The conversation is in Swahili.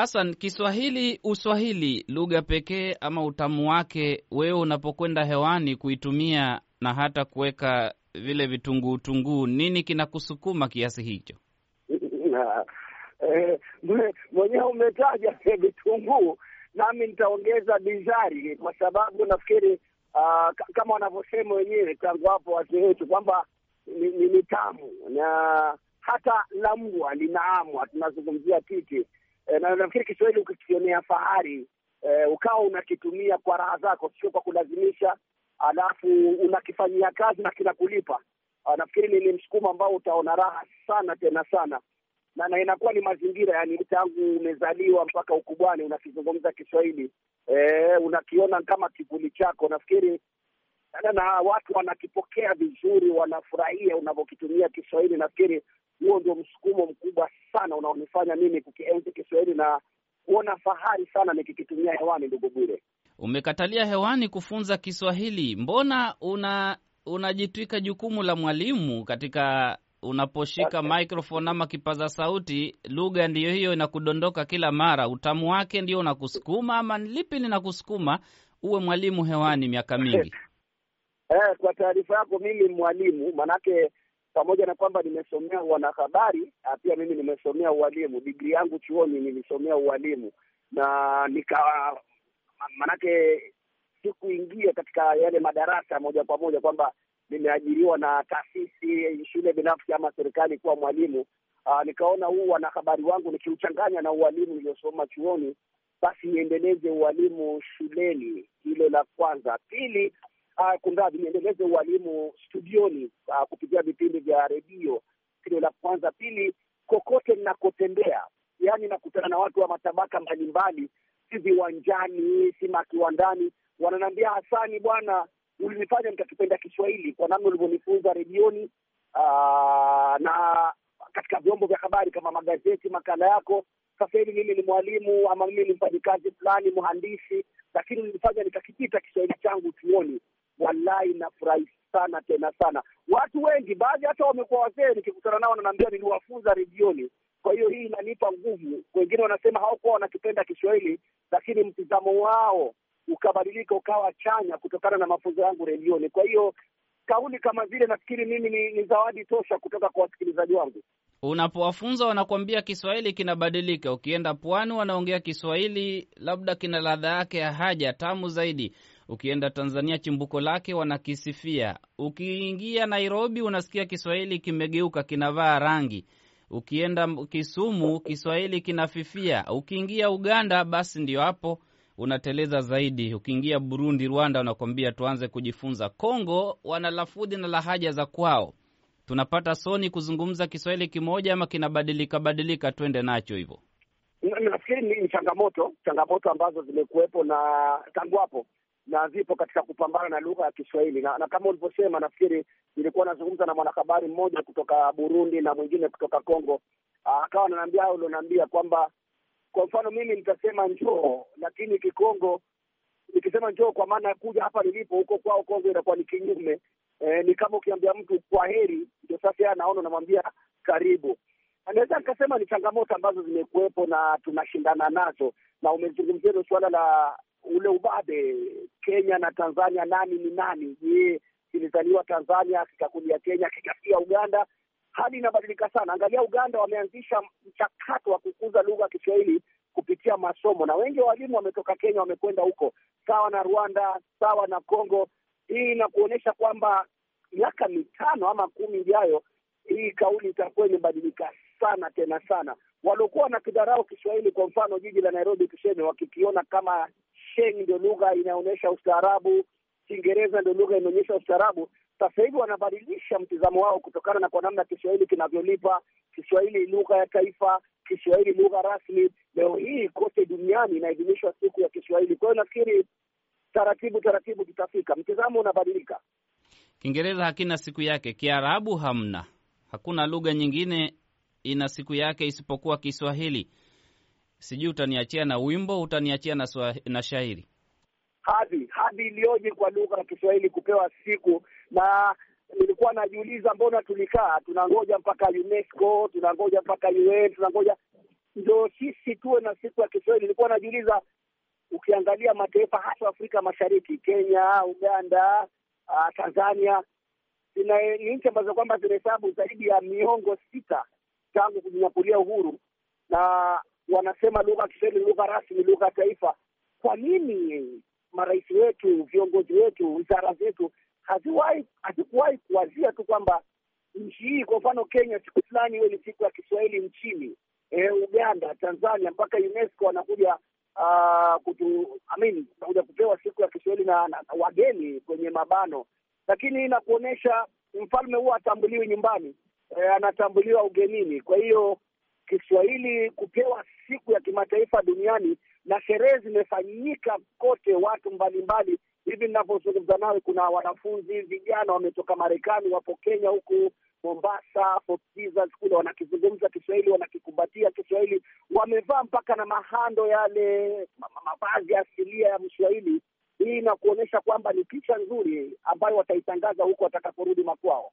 Hassan, Kiswahili, Uswahili, lugha pekee ama utamu wake, wewe unapokwenda hewani kuitumia na hata kuweka vile vitunguu tunguu, nini kinakusukuma kiasi hicho? Eh, mwenyewe umetaja vitunguu, nami nitaongeza bizari, kwa sababu nafikiri uh, kama wanavyosema wenyewe tangu hapo wazee wetu kwamba ni, ni, ni tamu na hata la mbwa linaamwa. Tunazungumzia titi e, na nafikiri Kiswahili ukikionea fahari e, ukawa unakitumia kwa raha zako, sio kwa kulazimisha, alafu unakifanyia kazi na kinakulipa. Nafikiri ni msukumo ambao utaona raha sana tena sana na, na inakuwa ni mazingira yani, tangu umezaliwa mpaka ukubwani unakizungumza Kiswahili e, unakiona kama kivuli chako. Nafikiri na watu wanakipokea vizuri, wanafurahia unavyokitumia Kiswahili. Nafikiri huo ndio msukumo mkubwa unaonifanya mimi kukienzi Kiswahili na kuona fahari sana nikikitumia hewani. Ndugu Bure, umekatalia hewani kufunza Kiswahili, mbona una unajitwika jukumu la mwalimu katika unaposhika microphone ama kipaza sauti, lugha ndiyo hiyo inakudondoka kila mara. Utamu wake ndio unakusukuma ama lipi linakusukuma uwe mwalimu hewani miaka mingi? Eh, kwa taarifa yako, mimi mwalimu, manake pamoja na kwamba nimesomea wanahabari, pia mimi nimesomea ualimu. Digrii yangu chuoni nilisomea ualimu na nika, manake sikuingia katika yale madarasa moja kwa moja kwamba nimeajiriwa na taasisi shule binafsi ama serikali kuwa mwalimu. Aa, nikaona huu wanahabari wangu nikiuchanganya na ualimu niliosoma chuoni, basi niendeleze ualimu shuleni. Hilo la kwanza. Pili, uh, kunradhi, niendeleze ualimu studioni uh, kupitia vipindi vya redio. Hilo la kwanza. Pili, kokote ninakotembea, yaani nakutana na watu wa matabaka mbalimbali, si viwanjani, si makiwandani, wananiambia Hasani, bwana ulinifanya nikakipenda Kiswahili kwa namna ulivyonifunza redioni na katika vyombo vya habari kama magazeti, makala yako. Sasa hivi mimi ni mwalimu ama mimi ni mfanyikazi fulani, mhandisi, lakini ulinifanya nikakipita Kiswahili changu chuoni. Wallahi nafurahi sana tena sana. Watu wengi, baadhi hata wamekuwa wazee, nikikutana nao wananiambia niliwafunza redioni. Kwa hiyo hii inanipa nguvu. Wengine wanasema hawakuwa wanakipenda Kiswahili, lakini mtizamo wao ukabadilika ukawa chanya kutokana na mafunzo yangu redioni. Kwa hiyo kauli kama zile nafikiri mimi ni, ni zawadi tosha kutoka kwa wasikilizaji wangu. Unapowafunza wanakuambia Kiswahili kinabadilika. Ukienda pwani wanaongea Kiswahili labda kina ladha yake ya haja tamu zaidi. Ukienda Tanzania chimbuko lake wanakisifia. Ukiingia Nairobi unasikia Kiswahili kimegeuka, kinavaa rangi. Ukienda Kisumu Kiswahili kinafifia. Ukiingia Uganda basi ndio hapo unateleza zaidi. Ukiingia Burundi, Rwanda wanakwambia tuanze kujifunza. Kongo wana lafudhi na lahaja za kwao. Tunapata soni kuzungumza Kiswahili kimoja ama kinabadilika badilika, twende nacho hivyo. Nafikiri ni changamoto, changamoto ambazo zimekuwepo na tangu hapo na zipo katika kupambana na lugha ya Kiswahili na, na kama ulivyosema, nafikiri nilikuwa nazungumza na mwanahabari mmoja kutoka Burundi na mwingine kutoka Kongo, akawa ananiambia au ulionaambia kwamba kwa mfano mimi nitasema njoo, lakini Kikongo nikisema njoo kwa maana ya kuja hapa nilipo, huko kwao Kongo inakuwa ni kinyume. E, ni kama ukiambia mtu kwa heri, ndio sasa yeye anaona unamwambia karibu. Anaweza nikasema ni changamoto ambazo zimekuwepo na tunashindana nazo, na umezungumzia hilo suala la ule ubabe Kenya na Tanzania, nani ni nani? Je, kilizaliwa Tanzania kikakulia Kenya kikafikia Uganda? Hali inabadilika sana. Angalia Uganda, wameanzisha mchakato wa kukuza lugha ya Kiswahili kupitia masomo, na wengi wa walimu wametoka Kenya, wamekwenda huko, sawa na Rwanda, sawa na Congo. Hii inakuonyesha kwamba miaka mitano ama kumi ijayo, hii kauli itakuwa imebadilika sana tena sana. Waliokuwa na kidharau Kiswahili, kwa mfano jiji la Nairobi, tuseme, wakikiona kama Sheng ndio lugha inaonyesha ustaarabu, Kiingereza ndio lugha inaonyesha ustaarabu sasa hivi wanabadilisha mtizamo wao kutokana na kwa namna Kiswahili kinavyolipa. Kiswahili lugha ya taifa, Kiswahili lugha rasmi. Leo hii kote duniani inaadhimishwa siku ya Kiswahili. Kwa hiyo nafikiri taratibu taratibu tutafika, mtizamo unabadilika. Kiingereza hakina siku yake, Kiarabu hamna, hakuna lugha nyingine ina siku yake isipokuwa Kiswahili. Sijui utaniachia na wimbo, utaniachia na, na shairi hadhi hadhi iliyoje kwa lugha ya Kiswahili kupewa siku. Na nilikuwa najiuliza mbona tulikaa tunangoja mpaka UNESCO, tunangoja mpaka UN, tunangoja ndo sisi tuwe na siku ya Kiswahili. Nilikuwa najiuliza, ukiangalia mataifa hasa Afrika Mashariki, Kenya, Uganda, uh, Tanzania ni nchi ambazo kwamba zinahesabu zaidi ya miongo sita tangu kujinyakulia uhuru, na wanasema lugha ya Kiswahili lugha rasmi, lugha ya taifa. Kwa nini marais wetu, viongozi wetu, wizara zetu haziwahi hazikuwahi kuwazia tu kwamba nchi hii, kwa mfano Kenya, siku fulani iwe ni siku ya Kiswahili nchini e, Uganda, Tanzania, mpaka UNESCO wanakuja uh, kutu amin wanakuja kupewa siku ya Kiswahili na, na, na wageni kwenye mabano, lakini inakuonyesha mfalme huwa atambuliwi nyumbani e, anatambuliwa ugenini. Kwa hiyo Kiswahili kupewa siku ya kimataifa duniani na sherehe zimefanyika kote, watu mbalimbali. Hivi ninavyozungumza nawe, kuna wanafunzi vijana wametoka Marekani, wapo Kenya huku Mombasa, Fort Jesus kule, wanakizungumza Kiswahili, wanakikumbatia Kiswahili, wamevaa mpaka na mahando yale mavazi asilia ya Mswahili. Hii inakuonyesha kwamba ni picha nzuri ambayo wataitangaza huko watakaporudi makwao.